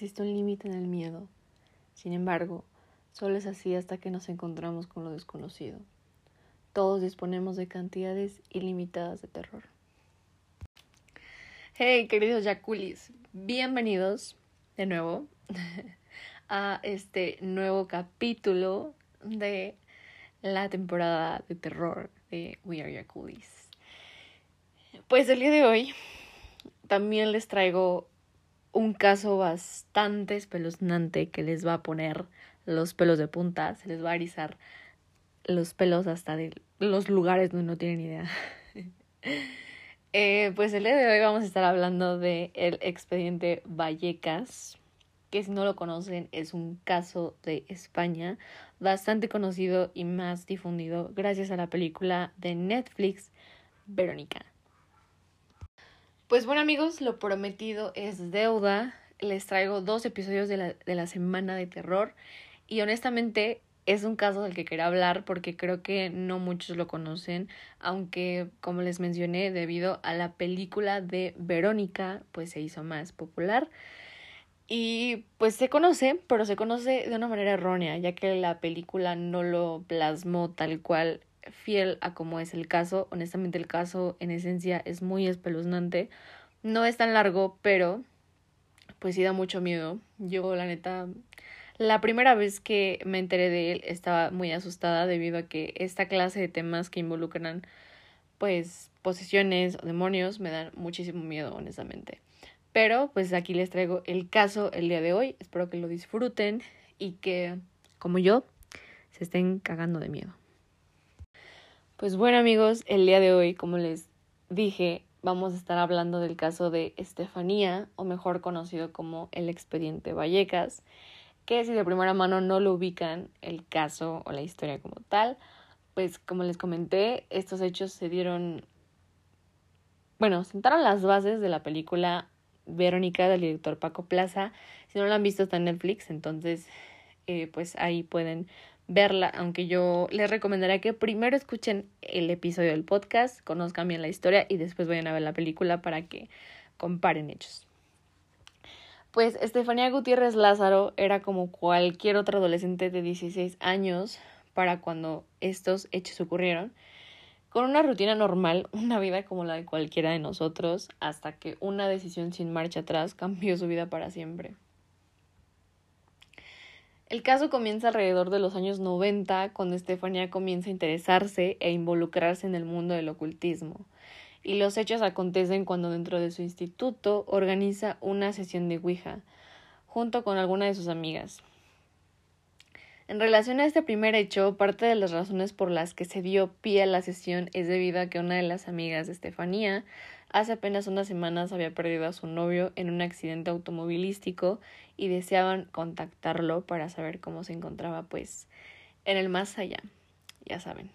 Existe un límite en el miedo. Sin embargo, solo es así hasta que nos encontramos con lo desconocido. Todos disponemos de cantidades ilimitadas de terror. Hey, queridos Yakulis, bienvenidos de nuevo a este nuevo capítulo de la temporada de terror de We Are Yakulis. Pues el día de hoy también les traigo un caso bastante espeluznante que les va a poner los pelos de punta, se les va a erizar los pelos hasta de los lugares donde no tienen idea. eh, pues el día de hoy vamos a estar hablando de el expediente Vallecas, que si no lo conocen es un caso de España bastante conocido y más difundido gracias a la película de Netflix Verónica. Pues bueno amigos, lo prometido es deuda. Les traigo dos episodios de la, de la semana de terror y honestamente es un caso del que quería hablar porque creo que no muchos lo conocen, aunque como les mencioné, debido a la película de Verónica, pues se hizo más popular. Y pues se conoce, pero se conoce de una manera errónea, ya que la película no lo plasmó tal cual fiel a como es el caso. Honestamente el caso en esencia es muy espeluznante. No es tan largo, pero pues sí da mucho miedo. Yo la neta, la primera vez que me enteré de él estaba muy asustada debido a que esta clase de temas que involucran pues posesiones o demonios me dan muchísimo miedo, honestamente. Pero pues aquí les traigo el caso el día de hoy. Espero que lo disfruten y que, como yo, se estén cagando de miedo. Pues bueno amigos, el día de hoy, como les dije, vamos a estar hablando del caso de Estefanía, o mejor conocido como el expediente Vallecas, que si de primera mano no lo ubican el caso o la historia como tal, pues como les comenté, estos hechos se dieron, bueno, sentaron las bases de la película Verónica del director Paco Plaza. Si no lo han visto está en Netflix, entonces eh, pues ahí pueden verla, aunque yo les recomendaría que primero escuchen el episodio del podcast, conozcan bien la historia y después vayan a ver la película para que comparen hechos. Pues Estefanía Gutiérrez Lázaro era como cualquier otro adolescente de 16 años para cuando estos hechos ocurrieron, con una rutina normal, una vida como la de cualquiera de nosotros, hasta que una decisión sin marcha atrás cambió su vida para siempre. El caso comienza alrededor de los años 90, cuando Estefanía comienza a interesarse e involucrarse en el mundo del ocultismo. Y los hechos acontecen cuando dentro de su instituto organiza una sesión de Ouija, junto con alguna de sus amigas. En relación a este primer hecho, parte de las razones por las que se dio pie a la sesión es debido a que una de las amigas de Estefanía hace apenas unas semanas había perdido a su novio en un accidente automovilístico y deseaban contactarlo para saber cómo se encontraba pues en el más allá. Ya saben.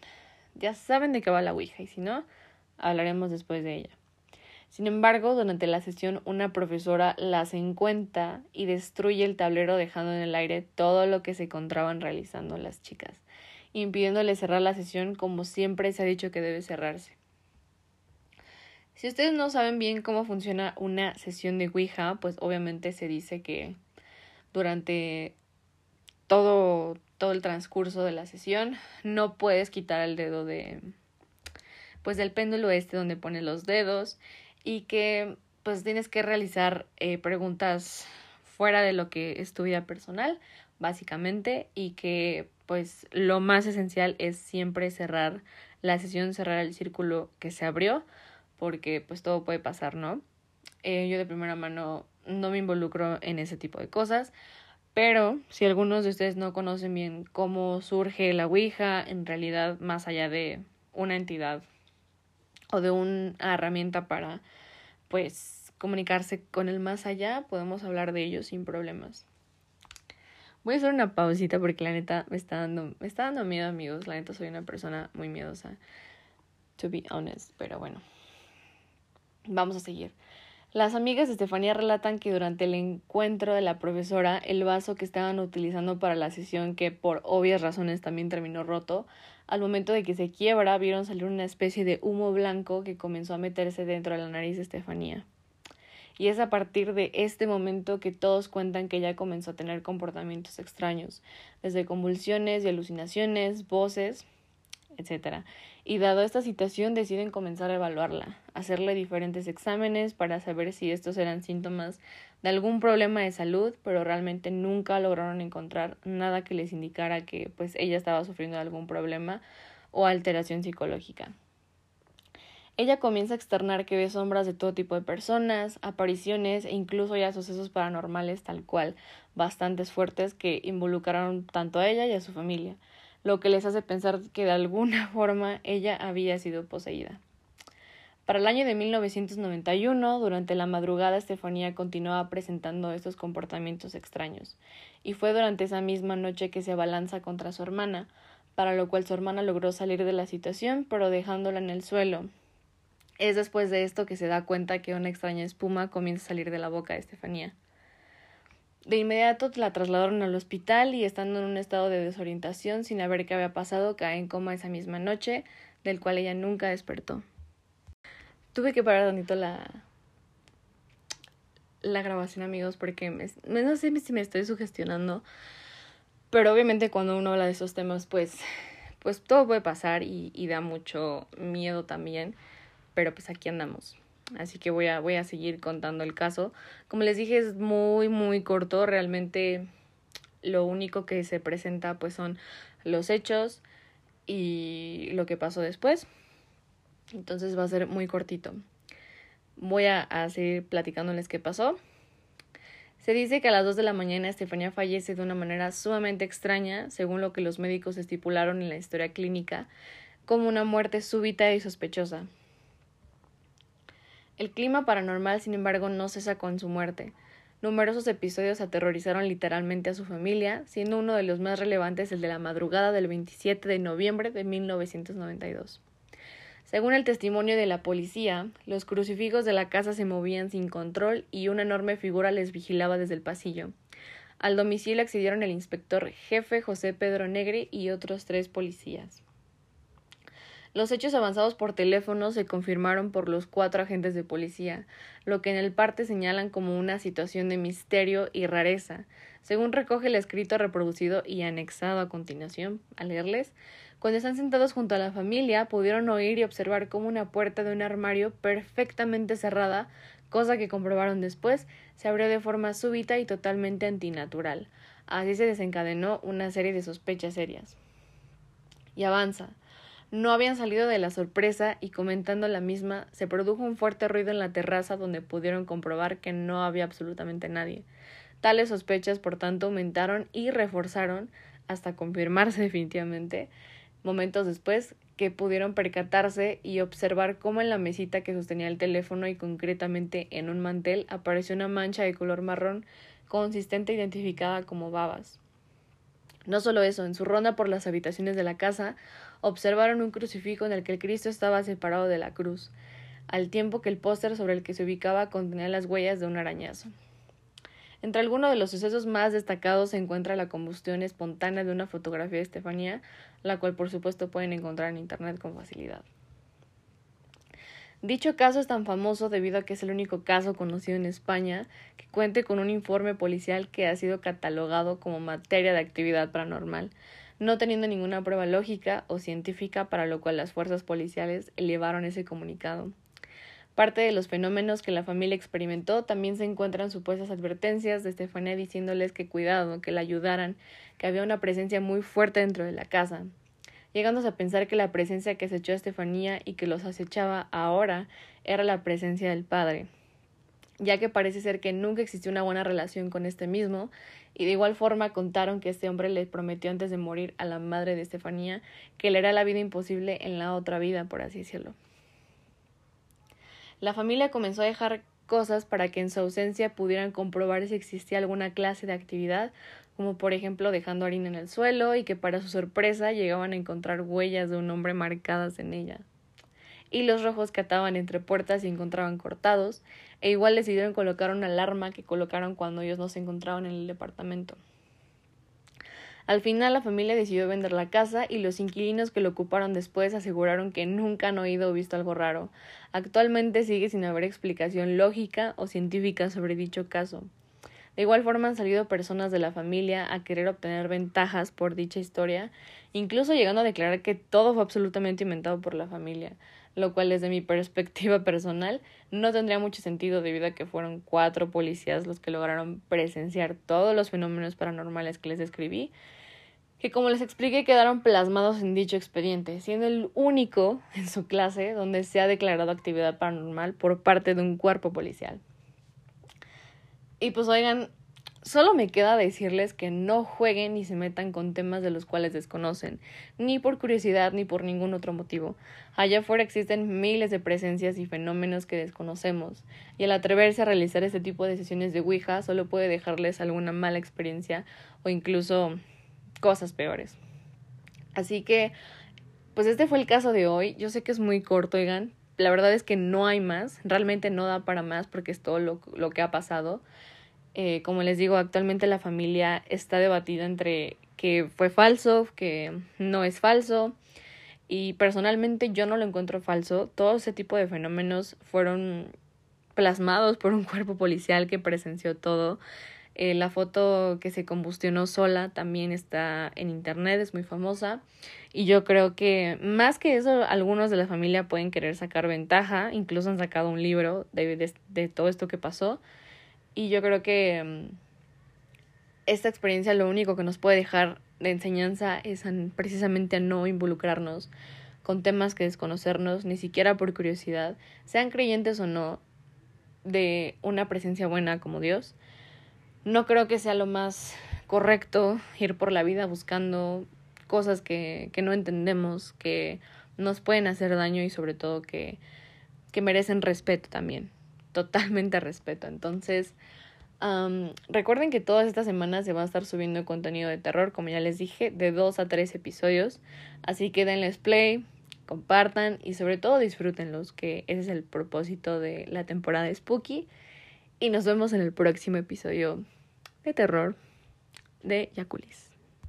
Ya saben de qué va la Ouija y si no, hablaremos después de ella. Sin embargo, durante la sesión una profesora las encuentra y destruye el tablero dejando en el aire todo lo que se encontraban realizando las chicas, impidiéndole cerrar la sesión como siempre se ha dicho que debe cerrarse. Si ustedes no saben bien cómo funciona una sesión de Ouija, pues obviamente se dice que durante todo, todo el transcurso de la sesión no puedes quitar el dedo de pues del péndulo este donde pones los dedos y que pues tienes que realizar eh, preguntas fuera de lo que es tu vida personal, básicamente, y que pues lo más esencial es siempre cerrar la sesión, cerrar el círculo que se abrió, porque pues todo puede pasar, ¿no? Eh, yo de primera mano no me involucro en ese tipo de cosas, pero si algunos de ustedes no conocen bien cómo surge la Ouija, en realidad más allá de una entidad o de una herramienta para pues comunicarse con el más allá, podemos hablar de ello sin problemas. Voy a hacer una pausita porque la neta me está dando, me está dando miedo, amigos. La neta soy una persona muy miedosa, to be honest, pero bueno. Vamos a seguir. Las amigas de Estefanía relatan que durante el encuentro de la profesora, el vaso que estaban utilizando para la sesión, que por obvias razones también terminó roto, al momento de que se quiebra, vieron salir una especie de humo blanco que comenzó a meterse dentro de la nariz de Estefanía. y es a partir de este momento que todos cuentan que ella comenzó a tener comportamientos extraños, desde convulsiones y alucinaciones, voces, etc. Y dado esta situación deciden comenzar a evaluarla, hacerle diferentes exámenes para saber si estos eran síntomas de algún problema de salud, pero realmente nunca lograron encontrar nada que les indicara que pues ella estaba sufriendo de algún problema o alteración psicológica. Ella comienza a externar que ve sombras de todo tipo de personas, apariciones e incluso ya sucesos paranormales tal cual, bastantes fuertes que involucraron tanto a ella y a su familia, lo que les hace pensar que de alguna forma ella había sido poseída. Para el año de 1991, durante la madrugada, Estefanía continuaba presentando estos comportamientos extraños, y fue durante esa misma noche que se abalanza contra su hermana, para lo cual su hermana logró salir de la situación, pero dejándola en el suelo, es después de esto que se da cuenta que una extraña espuma comienza a salir de la boca de Estefanía. De inmediato la trasladaron al hospital y estando en un estado de desorientación sin saber qué había pasado, cae en coma esa misma noche, del cual ella nunca despertó. Tuve que parar tantito la, la grabación, amigos, porque me, no sé si me estoy sugestionando, pero obviamente cuando uno habla de esos temas, pues, pues todo puede pasar y, y da mucho miedo también pero pues aquí andamos. Así que voy a, voy a seguir contando el caso. Como les dije, es muy, muy corto. Realmente lo único que se presenta pues son los hechos y lo que pasó después. Entonces va a ser muy cortito. Voy a, a seguir platicándoles qué pasó. Se dice que a las 2 de la mañana Estefanía fallece de una manera sumamente extraña, según lo que los médicos estipularon en la historia clínica, como una muerte súbita y sospechosa. El clima paranormal, sin embargo, no cesa con su muerte. Numerosos episodios aterrorizaron literalmente a su familia, siendo uno de los más relevantes el de la madrugada del 27 de noviembre de 1992. Según el testimonio de la policía, los crucifijos de la casa se movían sin control y una enorme figura les vigilaba desde el pasillo. Al domicilio accedieron el inspector jefe José Pedro Negri y otros tres policías. Los hechos avanzados por teléfono se confirmaron por los cuatro agentes de policía, lo que en el parte señalan como una situación de misterio y rareza. Según recoge el escrito reproducido y anexado a continuación, a leerles, cuando están sentados junto a la familia, pudieron oír y observar cómo una puerta de un armario perfectamente cerrada, cosa que comprobaron después, se abrió de forma súbita y totalmente antinatural. Así se desencadenó una serie de sospechas serias. Y avanza no habían salido de la sorpresa y comentando la misma, se produjo un fuerte ruido en la terraza donde pudieron comprobar que no había absolutamente nadie. Tales sospechas, por tanto, aumentaron y reforzaron, hasta confirmarse definitivamente, momentos después, que pudieron percatarse y observar cómo en la mesita que sostenía el teléfono y concretamente en un mantel apareció una mancha de color marrón consistente identificada como babas. No solo eso, en su ronda por las habitaciones de la casa, observaron un crucifijo en el que el Cristo estaba separado de la cruz, al tiempo que el póster sobre el que se ubicaba contenía las huellas de un arañazo. Entre algunos de los sucesos más destacados se encuentra la combustión espontánea de una fotografía de Estefanía, la cual por supuesto pueden encontrar en Internet con facilidad. Dicho caso es tan famoso debido a que es el único caso conocido en España que cuente con un informe policial que ha sido catalogado como materia de actividad paranormal, no teniendo ninguna prueba lógica o científica para lo cual las fuerzas policiales elevaron ese comunicado. Parte de los fenómenos que la familia experimentó también se encuentran supuestas advertencias de Estefanía diciéndoles que cuidado, que la ayudaran, que había una presencia muy fuerte dentro de la casa llegándose a pensar que la presencia que acechó a Estefanía y que los acechaba ahora era la presencia del padre, ya que parece ser que nunca existió una buena relación con este mismo, y de igual forma contaron que este hombre le prometió antes de morir a la madre de Estefanía que le hará la vida imposible en la otra vida, por así decirlo. La familia comenzó a dejar cosas para que en su ausencia pudieran comprobar si existía alguna clase de actividad como por ejemplo dejando harina en el suelo y que para su sorpresa llegaban a encontrar huellas de un hombre marcadas en ella. Y los rojos que ataban entre puertas y encontraban cortados, e igual decidieron colocar una alarma que colocaron cuando ellos no se encontraban en el departamento. Al final la familia decidió vender la casa y los inquilinos que lo ocuparon después aseguraron que nunca han oído o visto algo raro. Actualmente sigue sin haber explicación lógica o científica sobre dicho caso. De igual forma han salido personas de la familia a querer obtener ventajas por dicha historia, incluso llegando a declarar que todo fue absolutamente inventado por la familia, lo cual desde mi perspectiva personal no tendría mucho sentido debido a que fueron cuatro policías los que lograron presenciar todos los fenómenos paranormales que les describí, que como les expliqué quedaron plasmados en dicho expediente, siendo el único en su clase donde se ha declarado actividad paranormal por parte de un cuerpo policial. Y pues oigan, solo me queda decirles que no jueguen ni se metan con temas de los cuales desconocen, ni por curiosidad ni por ningún otro motivo. Allá afuera existen miles de presencias y fenómenos que desconocemos, y al atreverse a realizar este tipo de sesiones de Ouija solo puede dejarles alguna mala experiencia o incluso cosas peores. Así que, pues este fue el caso de hoy. Yo sé que es muy corto, oigan. La verdad es que no hay más, realmente no da para más porque es todo lo, lo que ha pasado. Eh, como les digo, actualmente la familia está debatida entre que fue falso, que no es falso. Y personalmente yo no lo encuentro falso. Todo ese tipo de fenómenos fueron plasmados por un cuerpo policial que presenció todo. Eh, la foto que se combustionó sola también está en internet, es muy famosa. Y yo creo que más que eso, algunos de la familia pueden querer sacar ventaja. Incluso han sacado un libro de, de todo esto que pasó. Y yo creo que mm, esta experiencia lo único que nos puede dejar de enseñanza es precisamente a no involucrarnos con temas que desconocernos, ni siquiera por curiosidad, sean creyentes o no, de una presencia buena como Dios. No creo que sea lo más correcto ir por la vida buscando cosas que, que no entendemos, que nos pueden hacer daño y sobre todo que, que merecen respeto también totalmente respeto. Entonces, recuerden que todas estas semanas se va a estar subiendo contenido de terror, como ya les dije, de dos a tres episodios. Así que denles play, compartan y sobre todo disfrútenlos, que ese es el propósito de la temporada de Spooky. Y nos vemos en el próximo episodio de terror de Yakulis.